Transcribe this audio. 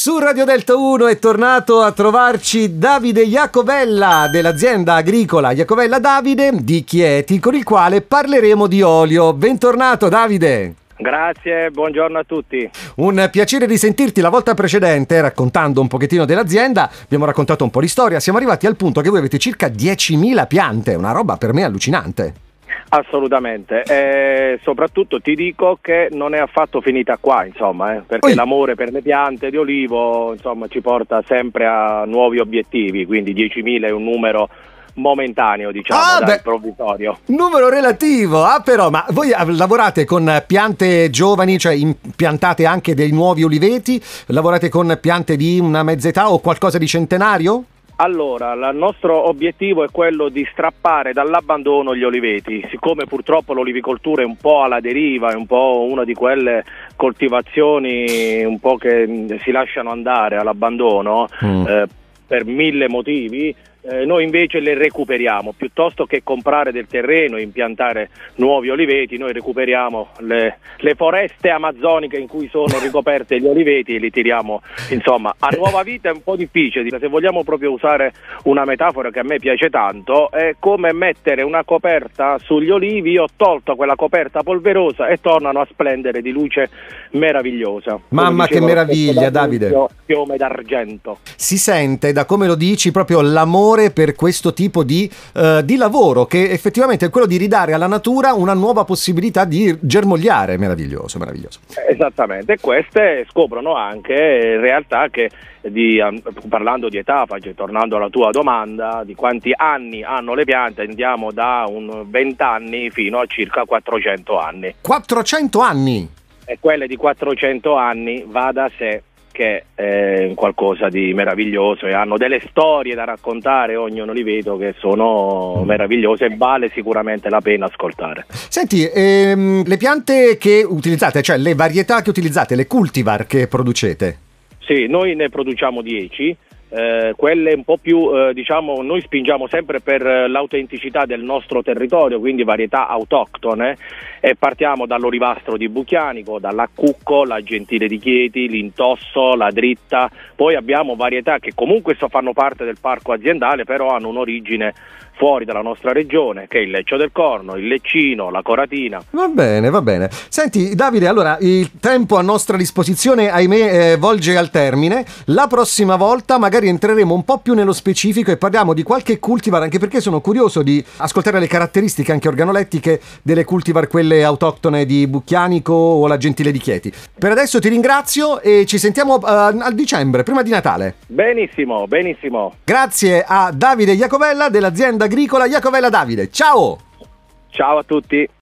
Su Radio Delta 1 è tornato a trovarci Davide Iacovella dell'azienda agricola Iacovella Davide di Chieti con il quale parleremo di olio. Bentornato Davide! Grazie, buongiorno a tutti. Un piacere di sentirti. La volta precedente, raccontando un pochettino dell'azienda, abbiamo raccontato un po' di storia. Siamo arrivati al punto che voi avete circa 10.000 piante, una roba per me allucinante. Assolutamente, e soprattutto ti dico che non è affatto finita qua, insomma, eh, perché Oi. l'amore per le piante di olivo insomma, ci porta sempre a nuovi obiettivi, quindi 10.000 è un numero momentaneo, diciamo, Ah, beh. provvisorio. Numero relativo, ah però, ma voi eh, lavorate con piante giovani, cioè impiantate anche dei nuovi oliveti? Lavorate con piante di una mezza età o qualcosa di centenario? Allora, il nostro obiettivo è quello di strappare dall'abbandono gli oliveti, siccome purtroppo l'olivicoltura è un po' alla deriva, è un po' una di quelle coltivazioni un po' che mh, si lasciano andare all'abbandono Mm. eh, per mille motivi, eh, noi invece le recuperiamo, piuttosto che comprare del terreno e impiantare nuovi oliveti, noi recuperiamo le, le foreste amazzoniche in cui sono ricoperte gli oliveti e li tiriamo insomma a nuova vita è un po' difficile, se vogliamo proprio usare una metafora che a me piace tanto, è come mettere una coperta sugli olivi, io ho tolto quella coperta polverosa e tornano a splendere di luce meravigliosa. Mamma, che meraviglia, Davide. Fiume d'argento. Si sente da come lo dici proprio l'amore per questo tipo di, eh, di lavoro che effettivamente è quello di ridare alla natura una nuova possibilità di germogliare. Meraviglioso, meraviglioso. Esattamente, queste scoprono anche in realtà che di, parlando di etafage, tornando alla tua domanda, di quanti anni hanno le piante, andiamo da un 20 anni fino a circa 400 anni. 400 anni! E quelle di 400 anni va da sé che è qualcosa di meraviglioso e hanno delle storie da raccontare ognuno li vedo che sono meravigliose e vale sicuramente la pena ascoltare. Senti, ehm, le piante che utilizzate, cioè le varietà che utilizzate, le cultivar che producete? Sì, noi ne produciamo 10, eh, quelle un po' più, eh, diciamo, noi spingiamo sempre per eh, l'autenticità del nostro territorio, quindi varietà autoctone e partiamo dall'olivastro di Buchianico, dall'accucco, la gentile di Chieti, l'intosso, la dritta, poi abbiamo varietà che comunque fanno parte del parco aziendale, però hanno un'origine fuori dalla nostra regione, che è il leccio del corno, il leccino, la coratina. Va bene, va bene. Senti, Davide, allora il tempo a nostra disposizione, ahimè, eh, volge al termine. La prossima volta magari entreremo un po' più nello specifico e parliamo di qualche cultivar, anche perché sono curioso di ascoltare le caratteristiche anche organolettiche delle cultivar, quelle autoctone di Bucchianico o la Gentile di Chieti. Per adesso ti ringrazio e ci sentiamo eh, a dicembre, prima di Natale. Benissimo, benissimo. Grazie a Davide Iacovella dell'azienda agricola Iacovella Davide. Ciao! Ciao a tutti.